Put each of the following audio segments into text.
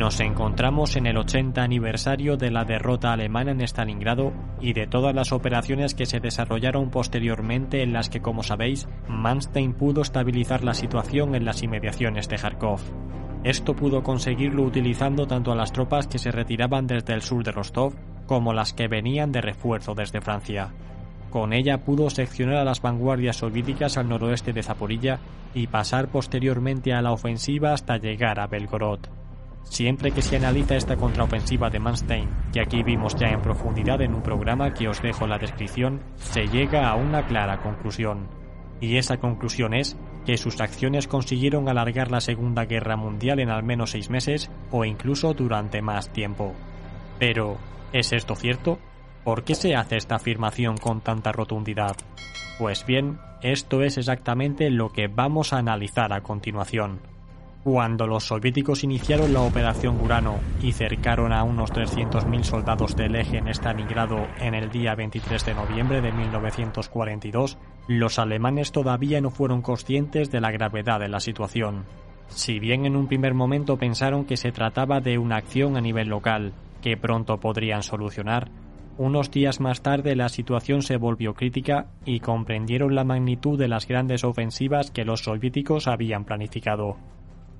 Nos encontramos en el 80 aniversario de la derrota alemana en Stalingrado y de todas las operaciones que se desarrollaron posteriormente en las que, como sabéis, Manstein pudo estabilizar la situación en las inmediaciones de Kharkov. Esto pudo conseguirlo utilizando tanto a las tropas que se retiraban desde el sur de Rostov como las que venían de refuerzo desde Francia. Con ella pudo seccionar a las vanguardias soviéticas al noroeste de Zaporilla y pasar posteriormente a la ofensiva hasta llegar a Belgorod. Siempre que se analiza esta contraofensiva de Manstein, que aquí vimos ya en profundidad en un programa que os dejo en la descripción, se llega a una clara conclusión. Y esa conclusión es que sus acciones consiguieron alargar la Segunda Guerra Mundial en al menos seis meses o incluso durante más tiempo. Pero, ¿es esto cierto? ¿Por qué se hace esta afirmación con tanta rotundidad? Pues bien, esto es exactamente lo que vamos a analizar a continuación. Cuando los soviéticos iniciaron la Operación Urano y cercaron a unos 300.000 soldados del eje en Stalingrado en el día 23 de noviembre de 1942, los alemanes todavía no fueron conscientes de la gravedad de la situación. Si bien en un primer momento pensaron que se trataba de una acción a nivel local, que pronto podrían solucionar, unos días más tarde la situación se volvió crítica y comprendieron la magnitud de las grandes ofensivas que los soviéticos habían planificado.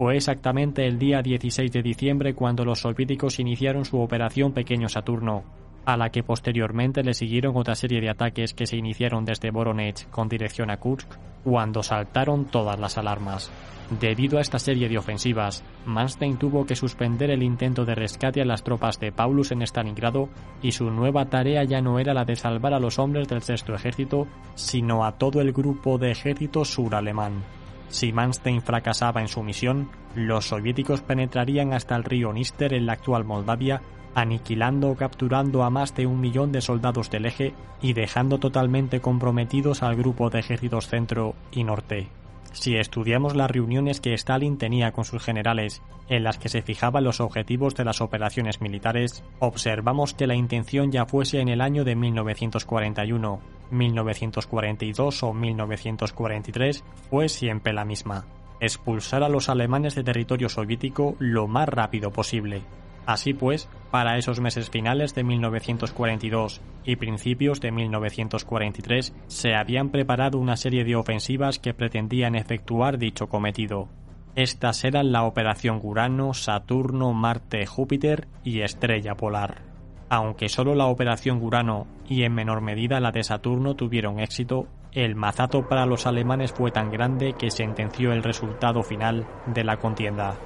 Fue exactamente el día 16 de diciembre cuando los soviéticos iniciaron su operación Pequeño Saturno, a la que posteriormente le siguieron otra serie de ataques que se iniciaron desde Voronezh con dirección a Kursk, cuando saltaron todas las alarmas. Debido a esta serie de ofensivas, Manstein tuvo que suspender el intento de rescate a las tropas de Paulus en Stalingrado y su nueva tarea ya no era la de salvar a los hombres del sexto ejército, sino a todo el grupo de ejército suralemán. Si Manstein fracasaba en su misión, los soviéticos penetrarían hasta el río Níster en la actual Moldavia, aniquilando o capturando a más de un millón de soldados del eje y dejando totalmente comprometidos al grupo de ejércitos centro y norte. Si estudiamos las reuniones que Stalin tenía con sus generales, en las que se fijaban los objetivos de las operaciones militares, observamos que la intención ya fuese en el año de 1941, 1942 o 1943, fue siempre la misma, expulsar a los alemanes de territorio soviético lo más rápido posible, Así pues, para esos meses finales de 1942 y principios de 1943 se habían preparado una serie de ofensivas que pretendían efectuar dicho cometido. Estas eran la Operación Urano, Saturno, Marte, Júpiter y Estrella Polar. Aunque solo la Operación Urano y en menor medida la de Saturno tuvieron éxito, el mazato para los alemanes fue tan grande que sentenció el resultado final de la contienda.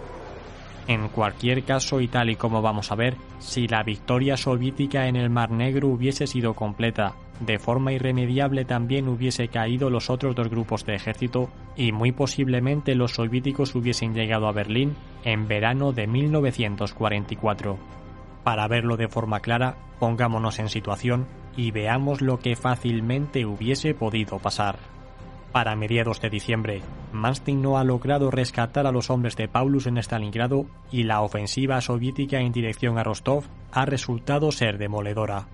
En cualquier caso, y tal y como vamos a ver, si la victoria soviética en el Mar Negro hubiese sido completa, de forma irremediable también hubiese caído los otros dos grupos de ejército y muy posiblemente los soviéticos hubiesen llegado a Berlín en verano de 1944. Para verlo de forma clara, pongámonos en situación y veamos lo que fácilmente hubiese podido pasar. Para mediados de diciembre, Manstein no ha logrado rescatar a los hombres de Paulus en Stalingrado y la ofensiva soviética en dirección a Rostov ha resultado ser demoledora.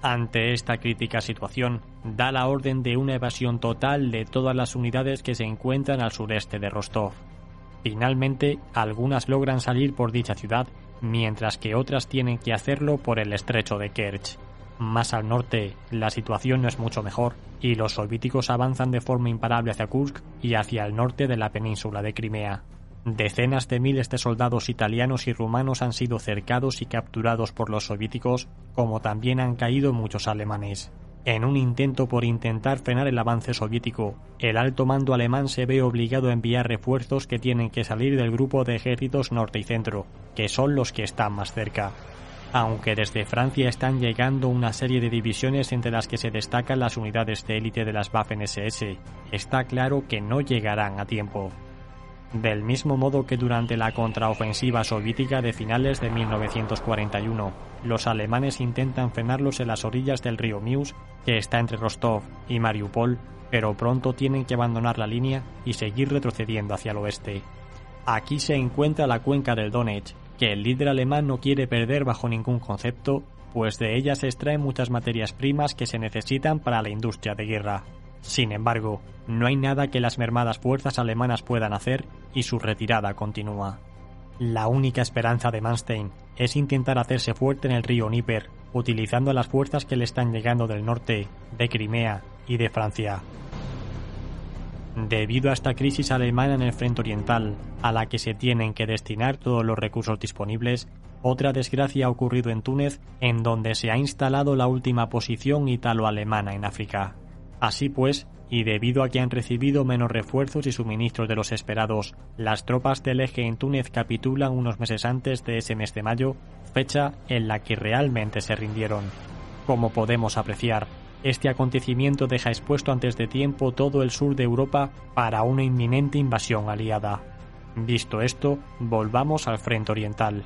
Ante esta crítica situación, da la orden de una evasión total de todas las unidades que se encuentran al sureste de Rostov. Finalmente, algunas logran salir por dicha ciudad, mientras que otras tienen que hacerlo por el estrecho de Kerch. Más al norte, la situación no es mucho mejor, y los soviéticos avanzan de forma imparable hacia Kursk y hacia el norte de la península de Crimea. Decenas de miles de soldados italianos y rumanos han sido cercados y capturados por los soviéticos, como también han caído muchos alemanes. En un intento por intentar frenar el avance soviético, el alto mando alemán se ve obligado a enviar refuerzos que tienen que salir del grupo de ejércitos norte y centro, que son los que están más cerca aunque desde Francia están llegando una serie de divisiones entre las que se destacan las unidades de élite de las Waffen-SS, está claro que no llegarán a tiempo. Del mismo modo que durante la contraofensiva soviética de finales de 1941, los alemanes intentan frenarlos en las orillas del río Mius, que está entre Rostov y Mariupol, pero pronto tienen que abandonar la línea y seguir retrocediendo hacia el oeste. Aquí se encuentra la cuenca del Donetsk, que el líder alemán no quiere perder bajo ningún concepto, pues de ella se extraen muchas materias primas que se necesitan para la industria de guerra. Sin embargo, no hay nada que las mermadas fuerzas alemanas puedan hacer y su retirada continúa. La única esperanza de Manstein es intentar hacerse fuerte en el río Níper, utilizando las fuerzas que le están llegando del norte, de Crimea y de Francia. Debido a esta crisis alemana en el frente oriental, a la que se tienen que destinar todos los recursos disponibles, otra desgracia ha ocurrido en Túnez, en donde se ha instalado la última posición italo-alemana en África. Así pues, y debido a que han recibido menos refuerzos y suministros de los esperados, las tropas del eje en Túnez capitulan unos meses antes de ese mes de mayo, fecha en la que realmente se rindieron. Como podemos apreciar, este acontecimiento deja expuesto antes de tiempo todo el sur de Europa para una inminente invasión aliada. Visto esto, volvamos al frente oriental.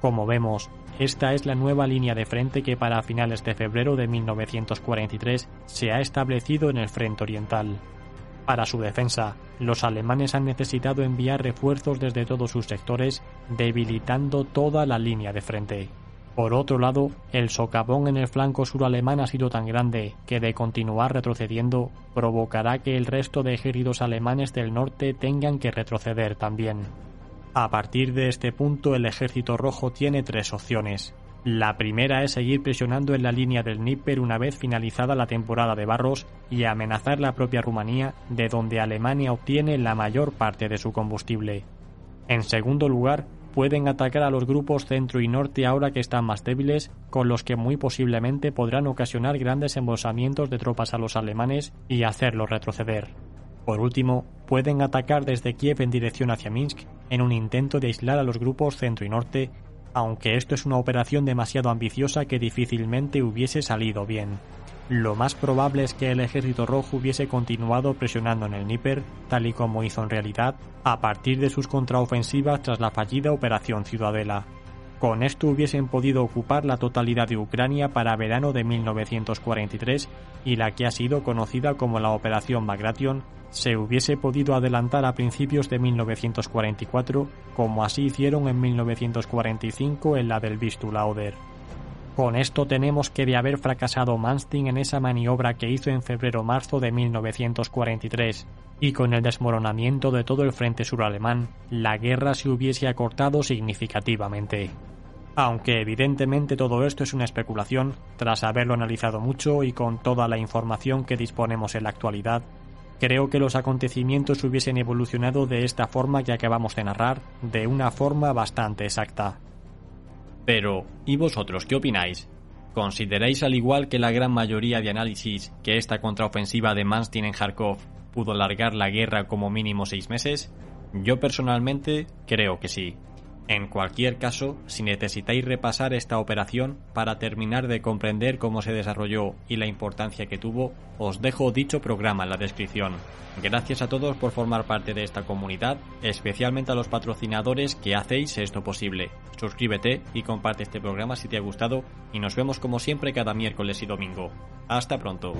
Como vemos, esta es la nueva línea de frente que para finales de febrero de 1943 se ha establecido en el frente oriental. Para su defensa, los alemanes han necesitado enviar refuerzos desde todos sus sectores, debilitando toda la línea de frente. Por otro lado, el socavón en el flanco sur alemán ha sido tan grande que de continuar retrocediendo provocará que el resto de ejércitos alemanes del norte tengan que retroceder también. A partir de este punto el ejército rojo tiene tres opciones. La primera es seguir presionando en la línea del Níper una vez finalizada la temporada de barros y amenazar la propia Rumanía, de donde Alemania obtiene la mayor parte de su combustible. En segundo lugar, pueden atacar a los grupos centro y norte ahora que están más débiles, con los que muy posiblemente podrán ocasionar grandes embolsamientos de tropas a los alemanes y hacerlos retroceder. Por último, pueden atacar desde Kiev en dirección hacia Minsk en un intento de aislar a los grupos centro y norte, aunque esto es una operación demasiado ambiciosa que difícilmente hubiese salido bien. Lo más probable es que el ejército rojo hubiese continuado presionando en el Níper, tal y como hizo en realidad, a partir de sus contraofensivas tras la fallida Operación Ciudadela. Con esto hubiesen podido ocupar la totalidad de Ucrania para verano de 1943 y la que ha sido conocida como la Operación Bagration se hubiese podido adelantar a principios de 1944, como así hicieron en 1945 en la del Vistula Oder. Con esto tenemos que de haber fracasado Manstein en esa maniobra que hizo en febrero-marzo de 1943, y con el desmoronamiento de todo el frente suralemán, la guerra se hubiese acortado significativamente. Aunque evidentemente todo esto es una especulación, tras haberlo analizado mucho y con toda la información que disponemos en la actualidad, creo que los acontecimientos hubiesen evolucionado de esta forma que acabamos de narrar, de una forma bastante exacta. Pero, ¿y vosotros qué opináis? ¿Consideráis al igual que la gran mayoría de análisis que esta contraofensiva de Manstein en Kharkov pudo alargar la guerra como mínimo seis meses? Yo personalmente creo que sí. En cualquier caso, si necesitáis repasar esta operación para terminar de comprender cómo se desarrolló y la importancia que tuvo, os dejo dicho programa en la descripción. Gracias a todos por formar parte de esta comunidad, especialmente a los patrocinadores que hacéis esto posible. Suscríbete y comparte este programa si te ha gustado y nos vemos como siempre cada miércoles y domingo. Hasta pronto.